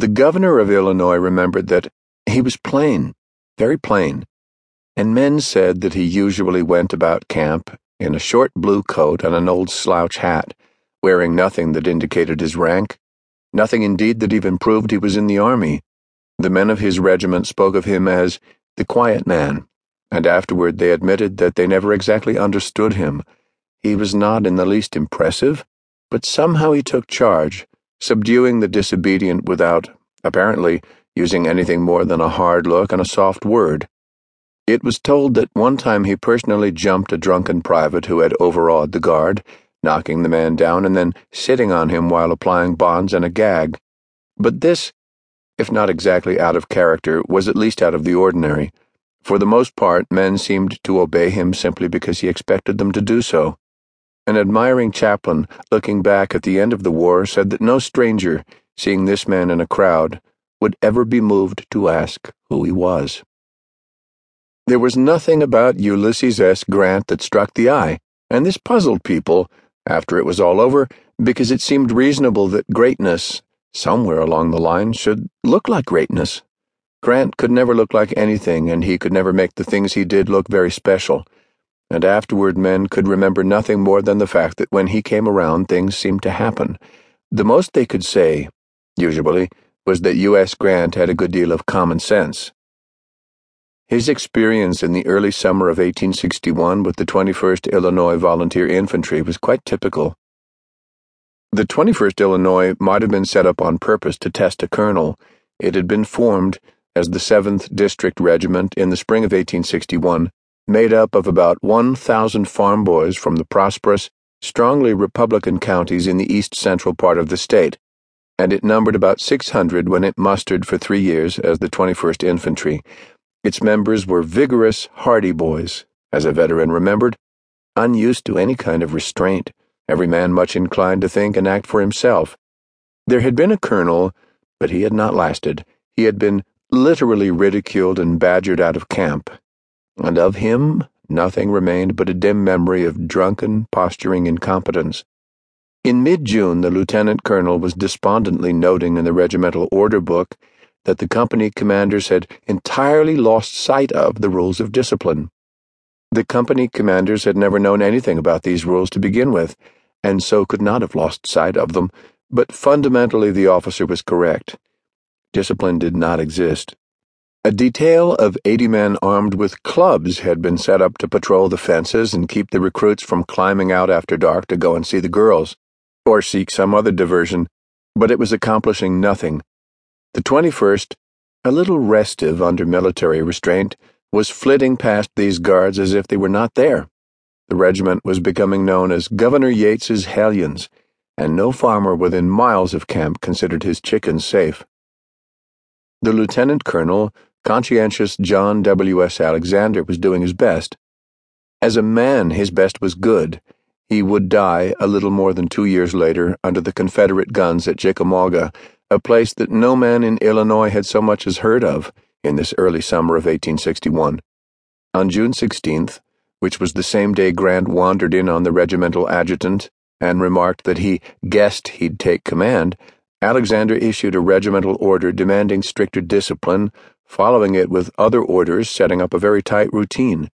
The governor of Illinois remembered that he was plain, very plain, and men said that he usually went about camp in a short blue coat and an old slouch hat, wearing nothing that indicated his rank, nothing indeed that even proved he was in the army. The men of his regiment spoke of him as the quiet man, and afterward they admitted that they never exactly understood him. He was not in the least impressive, but somehow he took charge, subduing the disobedient without, apparently, using anything more than a hard look and a soft word. It was told that one time he personally jumped a drunken private who had overawed the guard, knocking the man down and then sitting on him while applying bonds and a gag. But this, if not exactly out of character, was at least out of the ordinary. For the most part, men seemed to obey him simply because he expected them to do so. An admiring chaplain, looking back at the end of the war, said that no stranger, seeing this man in a crowd, would ever be moved to ask who he was. There was nothing about Ulysses S. Grant that struck the eye, and this puzzled people, after it was all over, because it seemed reasonable that greatness, somewhere along the line, should look like greatness. Grant could never look like anything, and he could never make the things he did look very special. And afterward, men could remember nothing more than the fact that when he came around, things seemed to happen. The most they could say, usually, was that U.S. Grant had a good deal of common sense. His experience in the early summer of 1861 with the 21st Illinois Volunteer Infantry was quite typical. The 21st Illinois might have been set up on purpose to test a colonel. It had been formed as the 7th District Regiment in the spring of 1861, made up of about 1,000 farm boys from the prosperous, strongly Republican counties in the east central part of the state, and it numbered about 600 when it mustered for three years as the 21st Infantry. Its members were vigorous, hardy boys, as a veteran remembered, unused to any kind of restraint, every man much inclined to think and act for himself. There had been a colonel, but he had not lasted. He had been literally ridiculed and badgered out of camp, and of him nothing remained but a dim memory of drunken, posturing incompetence. In mid June, the lieutenant colonel was despondently noting in the regimental order book that the company commanders had entirely lost sight of the rules of discipline. The company commanders had never known anything about these rules to begin with, and so could not have lost sight of them, but fundamentally the officer was correct. Discipline did not exist. A detail of 80 men armed with clubs had been set up to patrol the fences and keep the recruits from climbing out after dark to go and see the girls, or seek some other diversion, but it was accomplishing nothing the 21st, a little restive under military restraint, was flitting past these guards as if they were not there. The regiment was becoming known as Governor Yates's Hellions, and no farmer within miles of camp considered his chickens safe. The lieutenant colonel, conscientious John W. S. Alexander, was doing his best. As a man, his best was good. He would die a little more than two years later under the Confederate guns at Chickamauga a place that no man in Illinois had so much as heard of in this early summer of 1861. On June 16th, which was the same day Grant wandered in on the regimental adjutant and remarked that he guessed he'd take command, Alexander issued a regimental order demanding stricter discipline, following it with other orders setting up a very tight routine.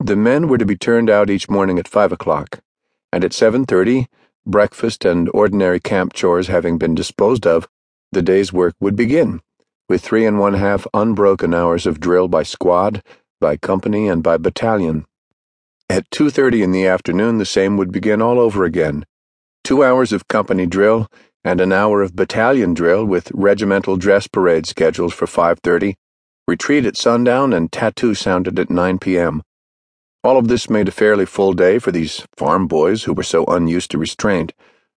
The men were to be turned out each morning at five o'clock, and at seven thirty, breakfast and ordinary camp chores having been disposed of, the day's work would begin, with three and one half unbroken hours of drill by squad, by company, and by battalion. At 2:30 in the afternoon the same would begin all over again. 2 hours of company drill and an hour of battalion drill with regimental dress parade scheduled for 5:30, retreat at sundown and tattoo sounded at 9 p.m. All of this made a fairly full day for these farm boys who were so unused to restraint.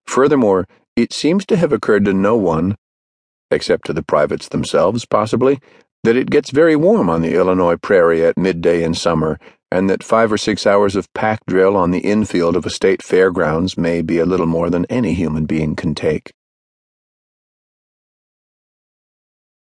Furthermore, it seems to have occurred to no one except to the privates themselves, possibly, that it gets very warm on the Illinois prairie at midday in summer, and that five or six hours of pack drill on the infield of a state fairgrounds may be a little more than any human being can take.